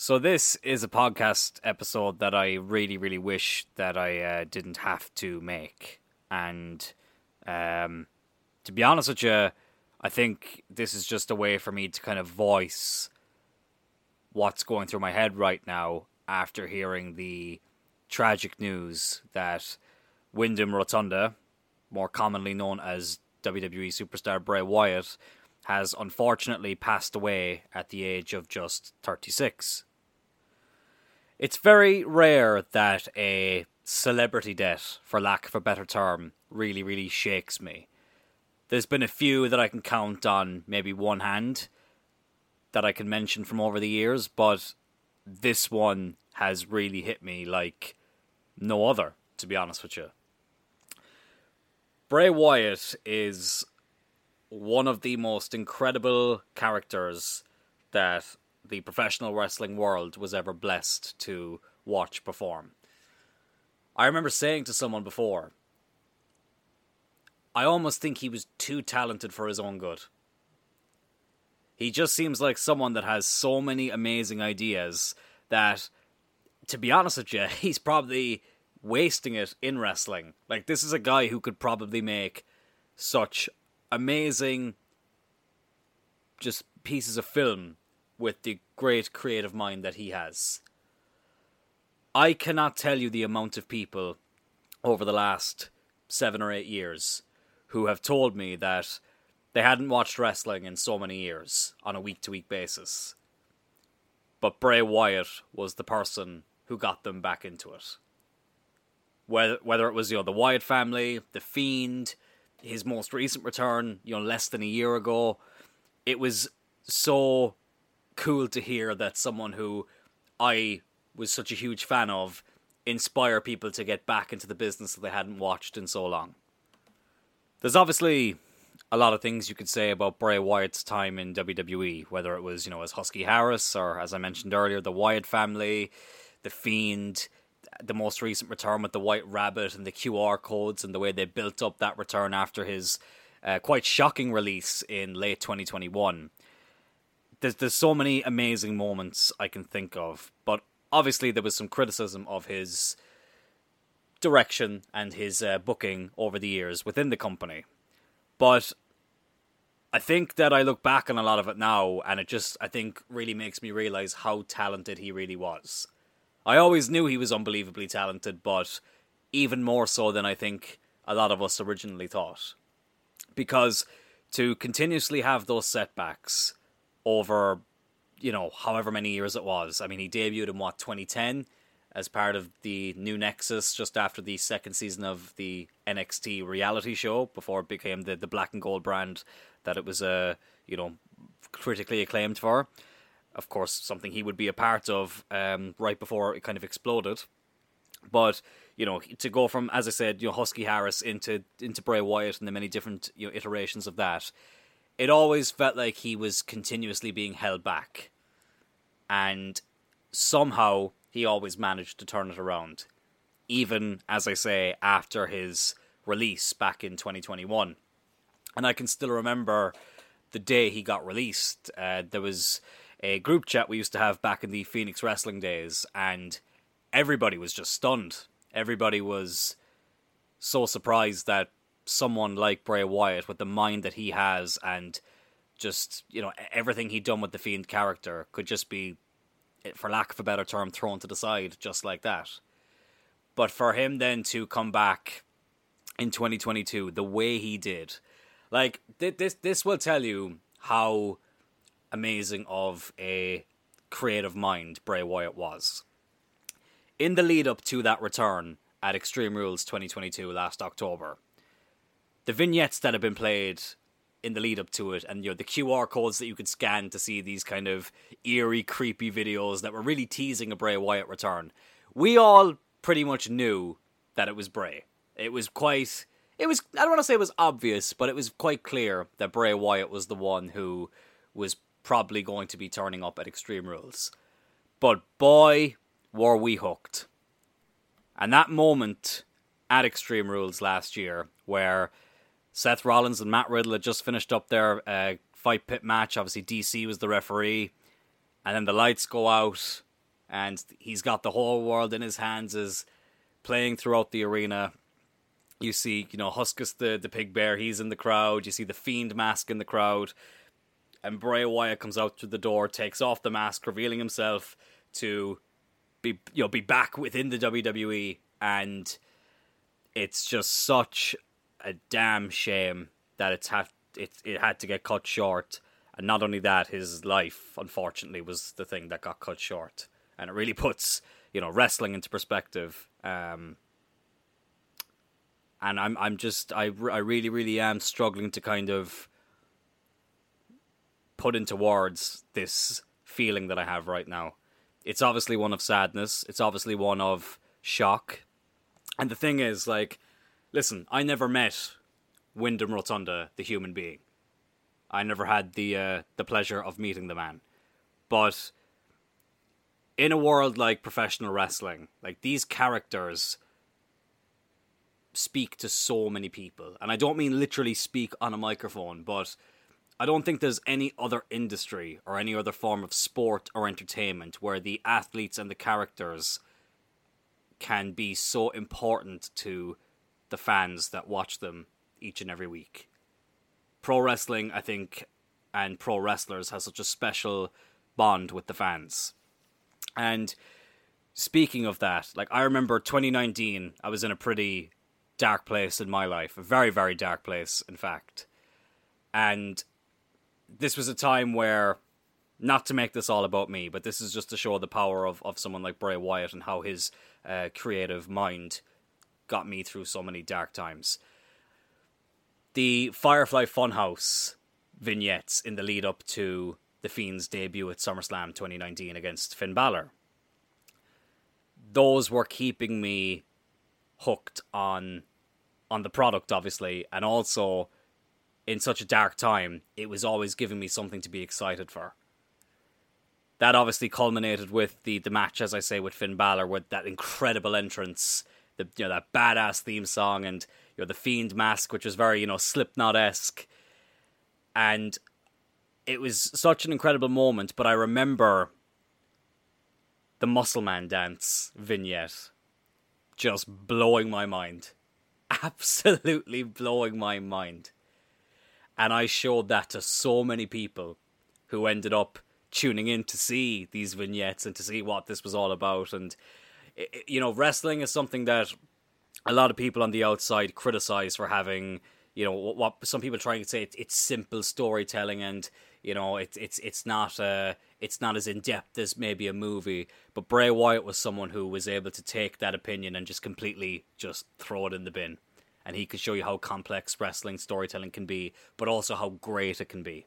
So this is a podcast episode that I really, really wish that I uh, didn't have to make, and um, to be honest with you, I think this is just a way for me to kind of voice what's going through my head right now after hearing the tragic news that Windham Rotunda, more commonly known as WWE superstar Bray Wyatt, has unfortunately passed away at the age of just 36. It's very rare that a celebrity debt, for lack of a better term, really, really shakes me. There's been a few that I can count on maybe one hand that I can mention from over the years, but this one has really hit me like no other, to be honest with you. Bray Wyatt is one of the most incredible characters that the professional wrestling world was ever blessed to watch perform. I remember saying to someone before, I almost think he was too talented for his own good. He just seems like someone that has so many amazing ideas that, to be honest with you, he's probably wasting it in wrestling. Like, this is a guy who could probably make such amazing just pieces of film with the great creative mind that he has. I cannot tell you the amount of people over the last seven or eight years who have told me that they hadn't watched wrestling in so many years on a week to week basis. But Bray Wyatt was the person who got them back into it. Whether whether it was you know the Wyatt family, the Fiend, his most recent return, you know less than a year ago, it was so cool to hear that someone who I was such a huge fan of inspire people to get back into the business that they hadn't watched in so long. There's obviously a lot of things you could say about Bray Wyatt's time in WWE, whether it was, you know, as Husky Harris or, as I mentioned earlier, the Wyatt family, The Fiend, the most recent return with the White Rabbit and the QR codes and the way they built up that return after his uh, quite shocking release in late 2021 there's there's so many amazing moments I can think of, but obviously there was some criticism of his direction and his uh, booking over the years within the company. But I think that I look back on a lot of it now, and it just I think really makes me realize how talented he really was. I always knew he was unbelievably talented, but even more so than I think a lot of us originally thought. Because to continuously have those setbacks over, you know, however many years it was. I mean, he debuted in what 2010 as part of the new Nexus just after the second season of the NXT reality show before it became the the black and gold brand that it was uh, you know critically acclaimed for. Of course, something he would be a part of um, right before it kind of exploded. But you know, to go from as I said, you know, Husky Harris into into Bray Wyatt and the many different you know iterations of that, it always felt like he was continuously being held back. And somehow he always managed to turn it around. Even, as I say, after his release back in 2021. And I can still remember the day he got released. Uh, there was a group chat we used to have back in the Phoenix Wrestling days, and everybody was just stunned. Everybody was so surprised that someone like Bray Wyatt with the mind that he has and just you know everything he'd done with the Fiend character could just be, eh, for lack of a better term, thrown to the side just like that. But for him then to come back in 2022 the way he did, like this this will tell you how amazing of a creative mind Bray Wyatt was. In the lead up to that return at Extreme Rules 2022 last October, the vignettes that have been played in the lead up to it and you know the QR codes that you could scan to see these kind of eerie creepy videos that were really teasing a Bray Wyatt return. We all pretty much knew that it was Bray. It was quite it was I don't want to say it was obvious, but it was quite clear that Bray Wyatt was the one who was probably going to be turning up at Extreme Rules. But boy, were we hooked. And that moment at Extreme Rules last year where Seth Rollins and Matt Riddle had just finished up their uh, fight pit match. Obviously, DC was the referee. And then the lights go out, and he's got the whole world in his hands, is playing throughout the arena. You see, you know, Huskus the, the pig bear, he's in the crowd. You see the Fiend mask in the crowd. And Bray Wyatt comes out through the door, takes off the mask, revealing himself to be you know be back within the WWE and it's just such a damn shame that it's had it it had to get cut short. And not only that, his life unfortunately was the thing that got cut short, and it really puts you know wrestling into perspective. Um, and I'm I'm just I I really really am struggling to kind of put into words this feeling that I have right now. It's obviously one of sadness. It's obviously one of shock. And the thing is, like, listen, I never met Windham Rotunda, the human being. I never had the uh, the pleasure of meeting the man. But in a world like professional wrestling, like these characters speak to so many people. And I don't mean literally speak on a microphone, but I don't think there's any other industry or any other form of sport or entertainment where the athletes and the characters can be so important to the fans that watch them each and every week. Pro wrestling, I think, and pro wrestlers has such a special bond with the fans. And speaking of that, like I remember 2019, I was in a pretty dark place in my life, a very, very dark place, in fact. And this was a time where, not to make this all about me, but this is just to show the power of, of someone like Bray Wyatt and how his uh, creative mind got me through so many dark times. The Firefly Funhouse vignettes in the lead up to The Fiend's debut at SummerSlam 2019 against Finn Balor. Those were keeping me hooked on on the product obviously and also in such a dark time it was always giving me something to be excited for that obviously culminated with the the match as i say with Finn Balor with that incredible entrance the you know that badass theme song and you know the fiend mask which was very you know slipknot-esque. And it was such an incredible moment but i remember the muscle man dance vignette just blowing my mind. Absolutely blowing my mind. And i showed that to so many people who ended up tuning in to see these vignettes and to see what this was all about. And you know, wrestling is something that a lot of people on the outside criticize for having, you know, what some people try and say it's, it's simple storytelling and you know it's it's it's not uh it's not as in depth as maybe a movie. But Bray Wyatt was someone who was able to take that opinion and just completely just throw it in the bin, and he could show you how complex wrestling storytelling can be, but also how great it can be.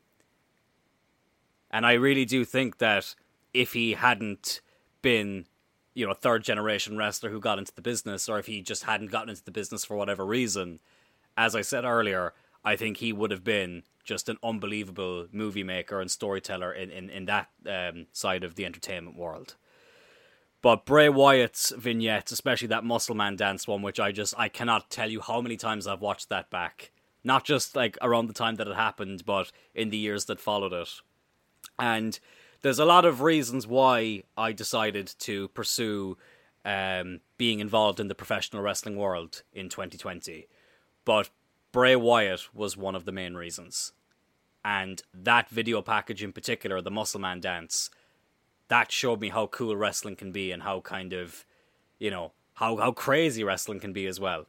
And I really do think that if he hadn't been you know, a third generation wrestler who got into the business, or if he just hadn't gotten into the business for whatever reason, as I said earlier, I think he would have been just an unbelievable movie maker and storyteller in, in, in that um, side of the entertainment world. But Bray Wyatt's vignettes, especially that Muscle Man dance one, which I just I cannot tell you how many times I've watched that back. Not just like around the time that it happened, but in the years that followed it. And there's a lot of reasons why I decided to pursue um, being involved in the professional wrestling world in 2020, but Bray Wyatt was one of the main reasons. And that video package in particular, the Muscle Man dance, that showed me how cool wrestling can be and how kind of, you know, how, how crazy wrestling can be as well.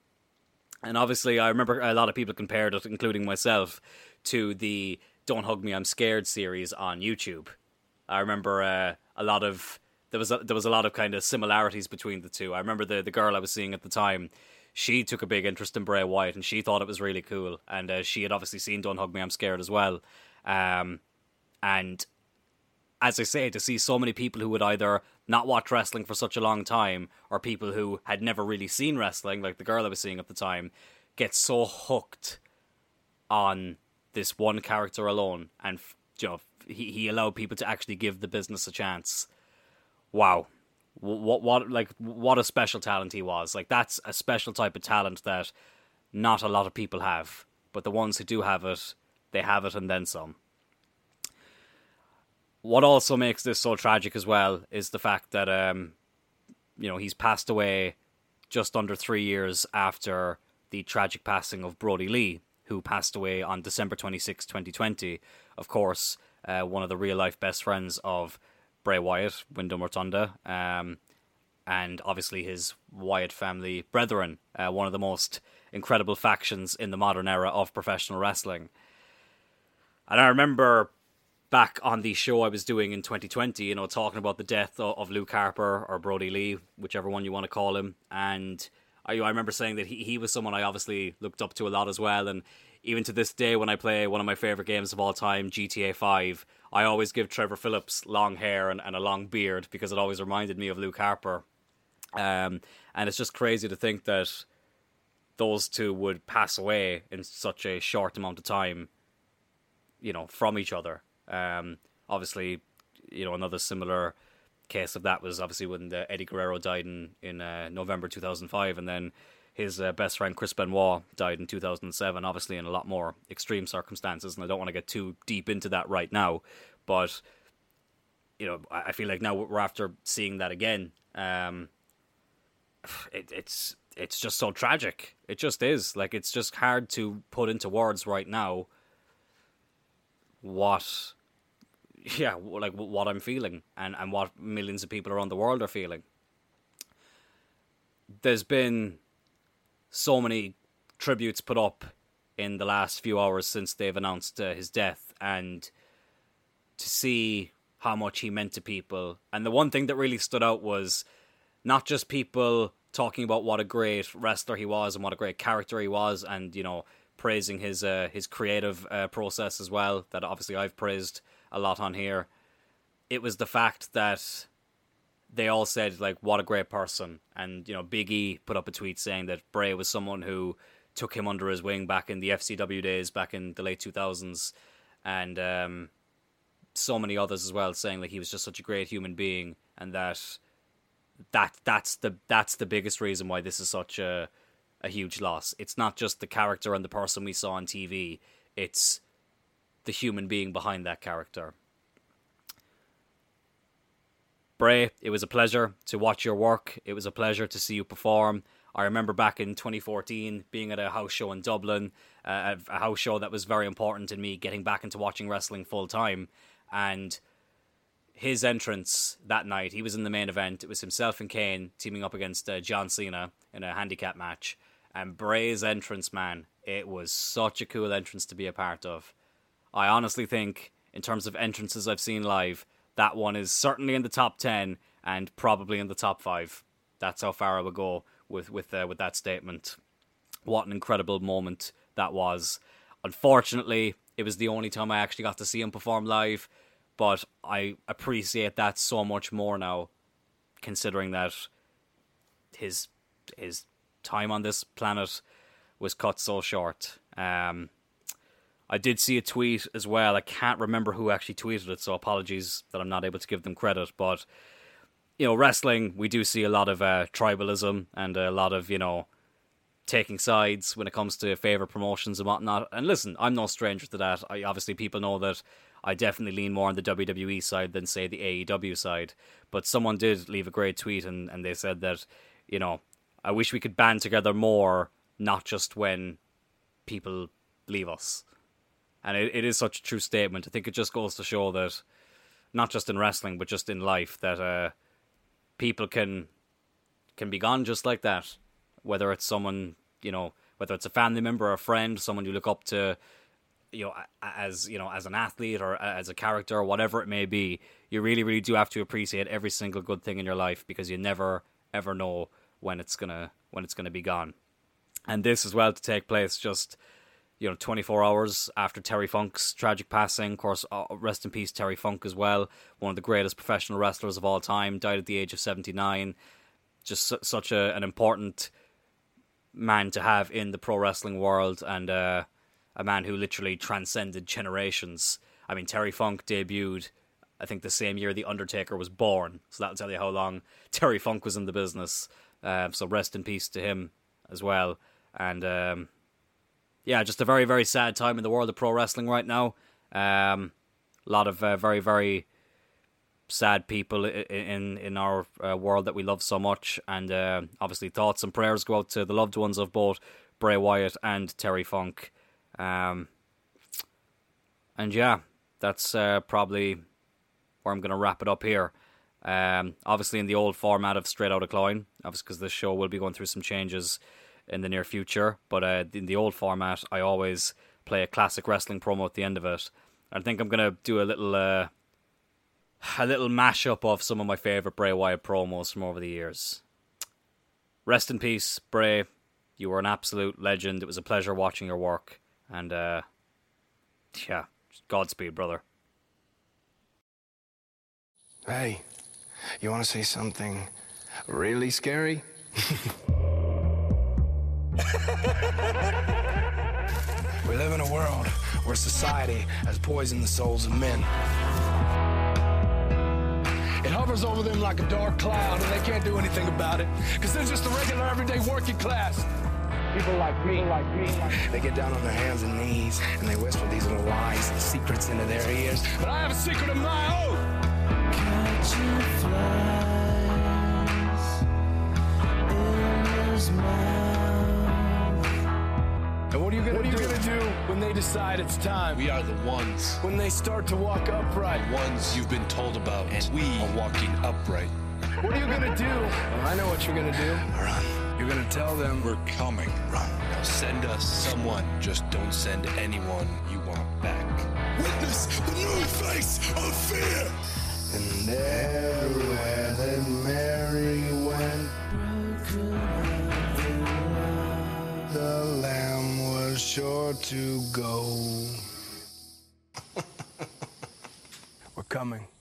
And obviously, I remember a lot of people compared it, including myself, to the Don't Hug Me, I'm Scared series on YouTube I remember uh, a lot of there was a, there was a lot of kind of similarities between the two. I remember the the girl I was seeing at the time. She took a big interest in Bray Wyatt, and she thought it was really cool. And uh, she had obviously seen "Don't Hug Me, I'm Scared" as well. Um, and as I say, to see so many people who would either not watch wrestling for such a long time, or people who had never really seen wrestling, like the girl I was seeing at the time, get so hooked on this one character alone, and you know, he, he allowed people to actually give the business a chance. Wow. What what like what a special talent he was. Like that's a special type of talent that not a lot of people have, but the ones who do have it, they have it and then some. what also makes this so tragic as well is the fact that um, you know he's passed away just under three years after the tragic passing of Brodie Lee, who passed away on December 26, 2020. Of course, uh, one of the real life best friends of Bray Wyatt, Windham Rotunda, um, and obviously his Wyatt family brethren, uh, one of the most incredible factions in the modern era of professional wrestling. And I remember back on the show I was doing in 2020, you know, talking about the death of, of Luke Harper or Brodie Lee, whichever one you want to call him. And I, I remember saying that he, he was someone I obviously looked up to a lot as well. And even to this day, when I play one of my favorite games of all time, GTA 5, I always give Trevor Phillips long hair and, and a long beard because it always reminded me of Luke Harper. Um, and it's just crazy to think that those two would pass away in such a short amount of time, you know, from each other. Um, obviously, you know, another similar case of that was obviously when the Eddie Guerrero died in in uh, November 2005, and then his uh, best friend Chris Benoit died in 2007. Obviously, in a lot more extreme circumstances, and I don't want to get too deep into that right now, but you know, I feel like now we're after seeing that again. Um, it, it's it's just so tragic. It just is. Like it's just hard to put into words right now what yeah like what i'm feeling and and what millions of people around the world are feeling there's been so many tributes put up in the last few hours since they've announced uh, his death and to see how much he meant to people and the one thing that really stood out was not just people talking about what a great wrestler he was and what a great character he was and you know praising his uh, his creative uh, process as well. That obviously I've praised a lot on here. It was the fact that they all said like what a great person, and you know Big E put up a tweet saying that Bray was someone who took him under his wing back in the FCW days, back in the late two thousands, and um, so many others as well, saying like he was just such a great human being, and that that that's the that's the biggest reason why this is such a a huge loss. It's not just the character and the person we saw on TV, it's the human being behind that character. Bray, it was a pleasure to watch your work. It was a pleasure to see you perform. I remember back in 2014 being at a house show in Dublin, uh, a house show that was very important in me getting back into watching wrestling full time. And his entrance that night, he was in the main event. It was himself and Kane teaming up against uh, John Cena in a handicap match. And Bray's entrance, man, it was such a cool entrance to be a part of. I honestly think, in terms of entrances I've seen live, that one is certainly in the top 10 and probably in the top 5. That's how far I would go with, with, uh, with that statement. What an incredible moment that was. Unfortunately, it was the only time I actually got to see him perform live, but I appreciate that so much more now, considering that his his time on this planet was cut so short. Um, I did see a tweet as well. I can't remember who actually tweeted it, so apologies that I'm not able to give them credit. But you know, wrestling, we do see a lot of uh, tribalism and a lot of you know taking sides when it comes to favorite promotions and whatnot. And listen, I'm no stranger to that. I obviously people know that I definitely lean more on the WWE side than say the AEW side. But someone did leave a great tweet and, and they said that you know I wish we could band together more, not just when people leave us. And it, it is such a true statement. I think it just goes to show that, not just in wrestling, but just in life, that uh, people can can be gone just like that. Whether it's someone, you know, whether it's a family member or a friend, someone you look up to, you know, as you know, as an athlete or as a character or whatever it may be, you really, really do have to appreciate every single good thing in your life because you never, ever know when it's gonna when it's gonna be gone. And this as well to take place just you know 24 hours after Terry Funk's tragic passing. Of course, uh, rest in peace Terry Funk as well, one of the greatest professional wrestlers of all time, died at the age of 79. Just su- such a, an important man to have in the pro wrestling world and uh, a man who literally transcended generations. I mean, Terry Funk debuted, I think, the same year The Undertaker was born. So that'll tell you how long Terry Funk was in the business. Um, so rest in peace to him as well. And um, yeah, just a very very sad time in the world of pro wrestling right now. Um, a lot of uh, very very sad people in in our uh, world that we love so much, and uh, obviously thoughts and prayers go out to the loved ones of both Bray Wyatt and Terry Funk. Um, and yeah, that's uh, probably where I'm going to wrap it up here. Um, obviously, in the old format of Straight Out of Cloyne, obviously, because this show will be going through some changes in the near future. But uh, in the old format, I always play a classic wrestling promo at the end of it. I think I'm gonna do a little uh, a little mashup of some of my favorite Bray Wyatt promos from over the years. Rest in peace, Bray. You were an absolute legend. It was a pleasure watching your work, and uh, yeah, Godspeed, brother. Hey, you want to say something really scary? we live in a world where society has poisoned the souls of men. It hovers over them like a dark cloud, and they can't do anything about it because they're just the regular, everyday working class. People like me, like me, they get down on their hands and knees and they whisper these little lies and secrets into their ears. But I have a secret of my own. And what are you gonna, what are you gonna do when they decide it's time? We are the ones. When they start to walk upright. The ones you've been told about. And we are walking upright. What are you gonna do? Well, I know what you're gonna do. Run. You're gonna tell them we're coming. Run. Now send us someone. Just don't send anyone you want back. Witness the new face of fear. And everywhere that Mary sure to go. We're coming.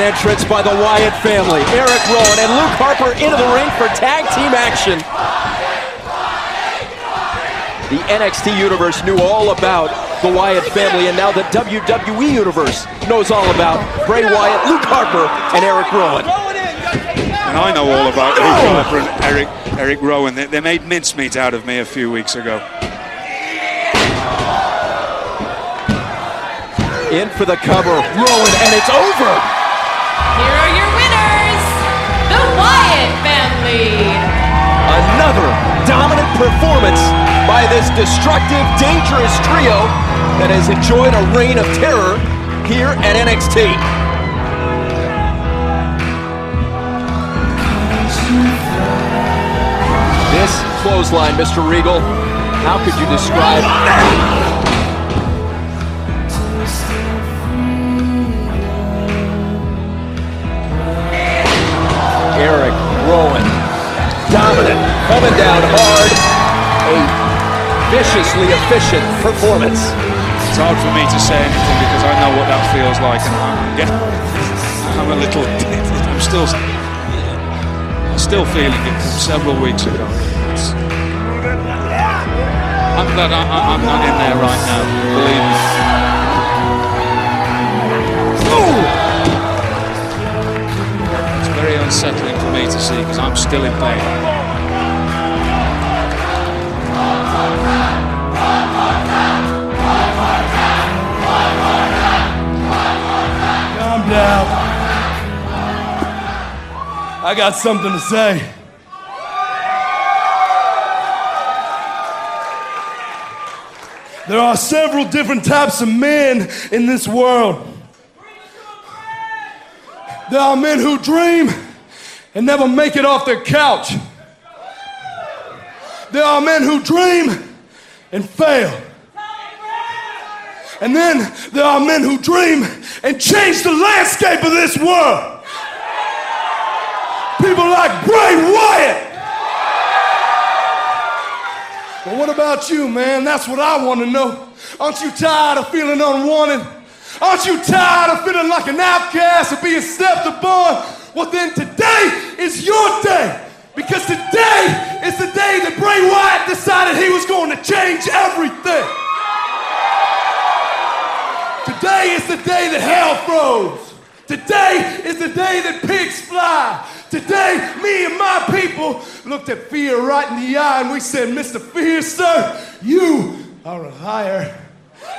Entrance by the Wyatt family. Eric Rowan and Luke Harper into the ring for tag team action. The NXT universe knew all about the Wyatt family, and now the WWE universe knows all about Bray Wyatt, Luke Harper, and Eric Rowan. And I know all about Luke oh! Harper and Eric, Eric Rowan. They, they made mincemeat out of me a few weeks ago. In for the cover, Rowan, and it's over. Here are your winners, the Wyatt family. Another dominant performance by this destructive, dangerous trio that has enjoyed a reign of terror here at NXT. This clothesline, Mr. Regal, how could you describe Rowan. Dominant, coming down hard. A viciously efficient performance. It's hard for me to say anything because I know what that feels like, and I'm, yeah, I'm a little. I'm still, I'm still feeling it from several weeks ago. It's, I'm glad I, I, I'm not in there right now. Believe me. It's very unsettling me to see because I'm still in pain. Now, I got something to say. There are several different types of men in this world. There are men who dream and never make it off their couch. There are men who dream and fail. And then there are men who dream and change the landscape of this world. People like Bray Wyatt. But what about you, man? That's what I want to know. Aren't you tired of feeling unwanted? Aren't you tired of feeling like an outcast and being stepped upon? Well, then today is your day. Because today is the day that Bray Wyatt decided he was going to change everything. Today is the day that hell froze. Today is the day that pigs fly. Today, me and my people looked at fear right in the eye and we said, Mr. Fear, sir, you are a liar.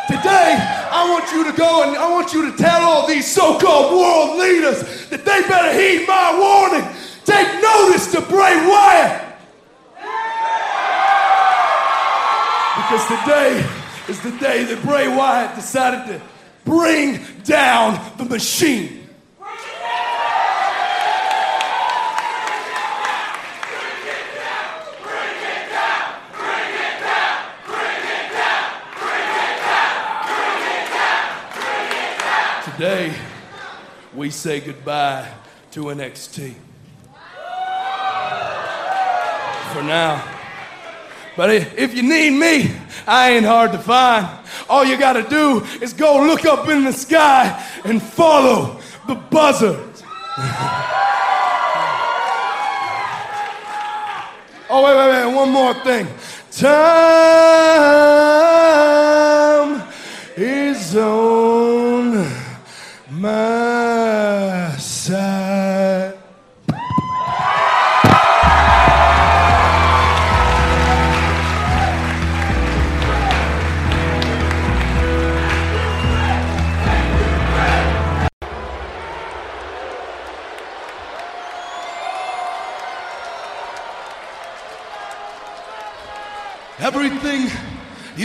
Today, I want you to go and I want you to tell all these so called world leaders that they better heed my warning. Take notice to Bray Wyatt. Because today is the day that Bray Wyatt decided to bring down the machine. Today, we say goodbye to NXT. For now. But if you need me, I ain't hard to find. All you gotta do is go look up in the sky and follow the buzzard. oh, wait, wait, wait, one more thing. Time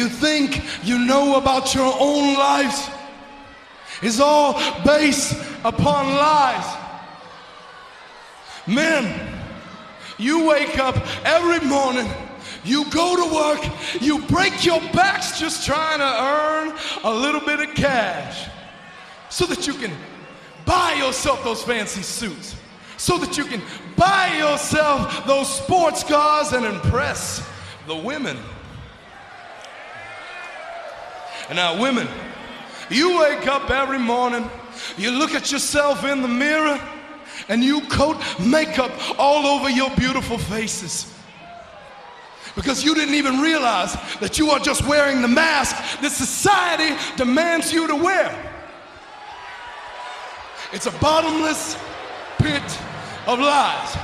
you think you know about your own lives is all based upon lies. Men, you wake up every morning, you go to work, you break your backs just trying to earn a little bit of cash so that you can buy yourself those fancy suits, so that you can buy yourself those sports cars and impress the women. And now, women, you wake up every morning, you look at yourself in the mirror, and you coat makeup all over your beautiful faces. Because you didn't even realize that you are just wearing the mask that society demands you to wear. It's a bottomless pit of lies.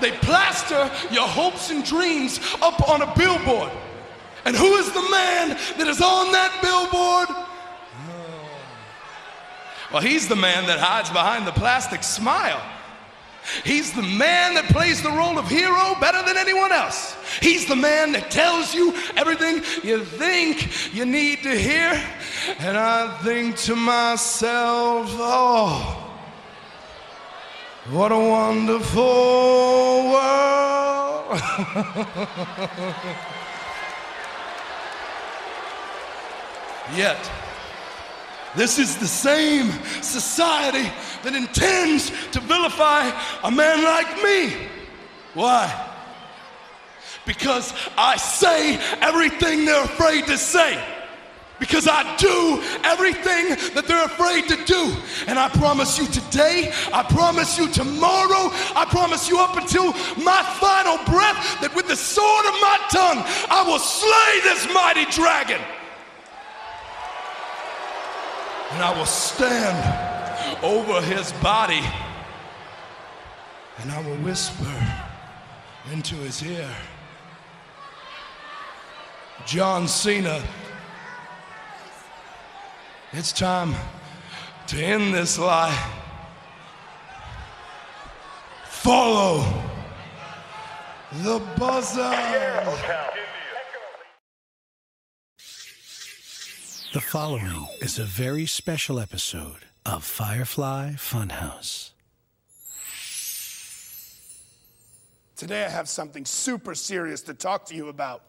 They plaster your hopes and dreams up on a billboard. And who is the man that is on that billboard? Well, he's the man that hides behind the plastic smile. He's the man that plays the role of hero better than anyone else. He's the man that tells you everything you think you need to hear. And I think to myself, oh, what a wonderful world. Yet, this is the same society that intends to vilify a man like me. Why? Because I say everything they're afraid to say. Because I do everything that they're afraid to do. And I promise you today, I promise you tomorrow, I promise you up until my final breath that with the sword of my tongue, I will slay this mighty dragon. And I will stand over his body and I will whisper into his ear John Cena, it's time to end this lie. follow the buzzer. The following is a very special episode of Firefly Funhouse. Today I have something super serious to talk to you about.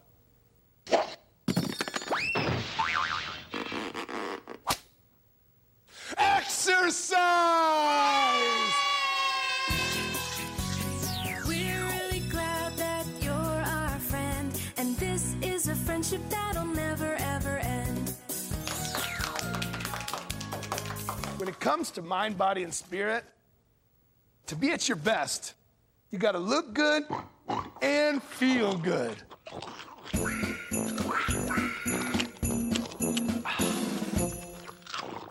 Exercise! When it comes to mind, body, and spirit, to be at your best, you gotta look good and feel good.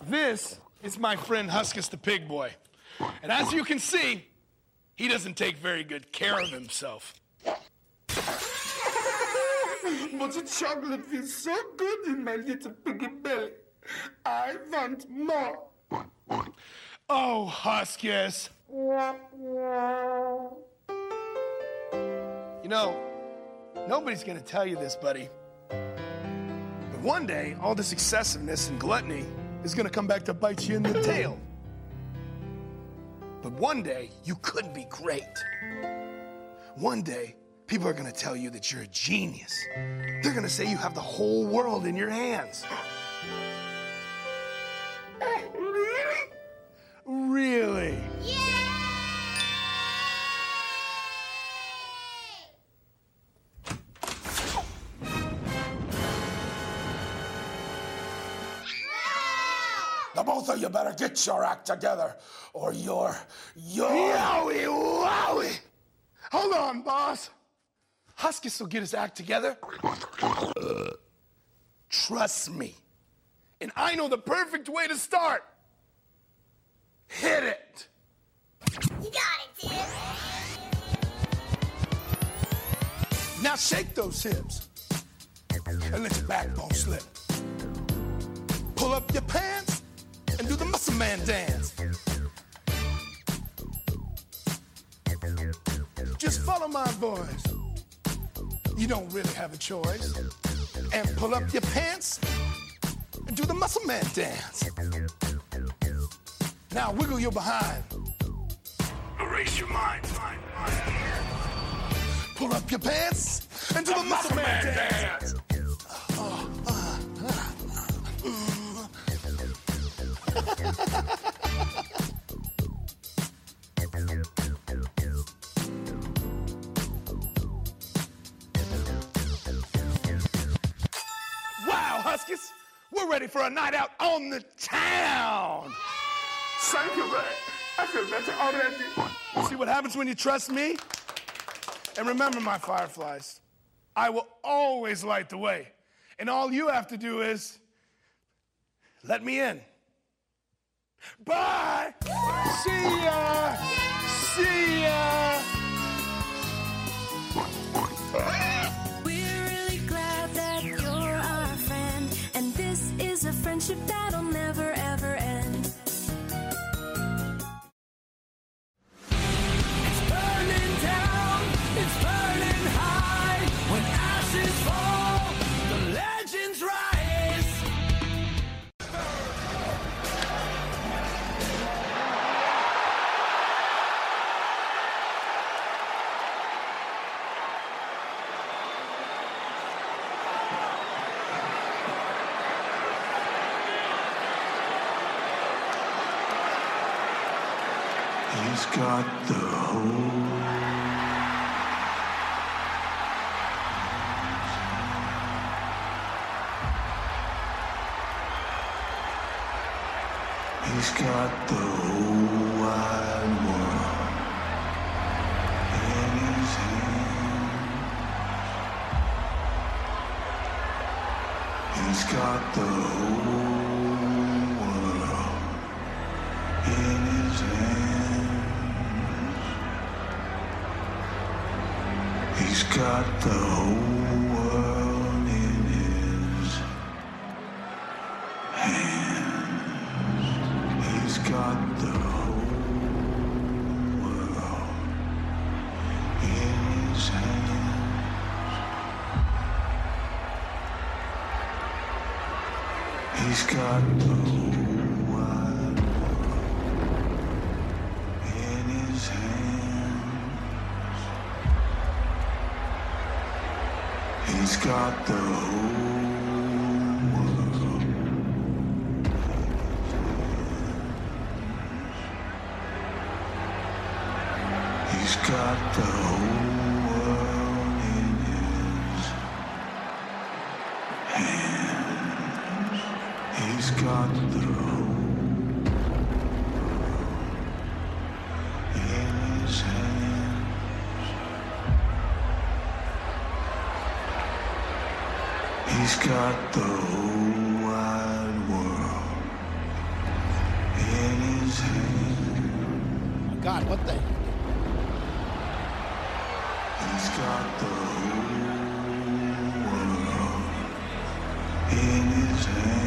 This is my friend Huskus the Pig Boy. And as you can see, he doesn't take very good care of himself. But the chocolate feels so good in my little piggy belly. I want more. Oh, Huskus. You know, nobody's gonna tell you this, buddy. But one day, all this excessiveness and gluttony is gonna come back to bite you in the tail. But one day, you could be great. One day, people are gonna tell you that you're a genius. They're gonna say you have the whole world in your hands. Get your act together, or you're, you're. Yowie wowie! Hold on, boss. Huskus will get his act together. Uh, trust me. And I know the perfect way to start. Hit it. You got it, Tim. Now shake those hips and let your backbone slip. Pull up your pants and do the muscle man dance. Just follow my voice. You don't really have a choice. And pull up your pants and do the muscle man dance. Now wiggle your behind. Erase your mind. mind, mind. Pull up your pants and do the muscle man dance. Wow, Huskus, we're ready for a night out on the town. Thank you, Ray. I feel better already. See what happens when you trust me? And remember, my fireflies, I will always light the way. And all you have to do is let me in. Bye! See ya! See ya! We're really glad that you're our friend, and this is a friendship that'll never ever end. He's got the whole world in his hands. He's got the whole world in his hands. He's got got the whole He's got the whole wide world in his hand. Oh God, what the? He's got the whole world in his hand.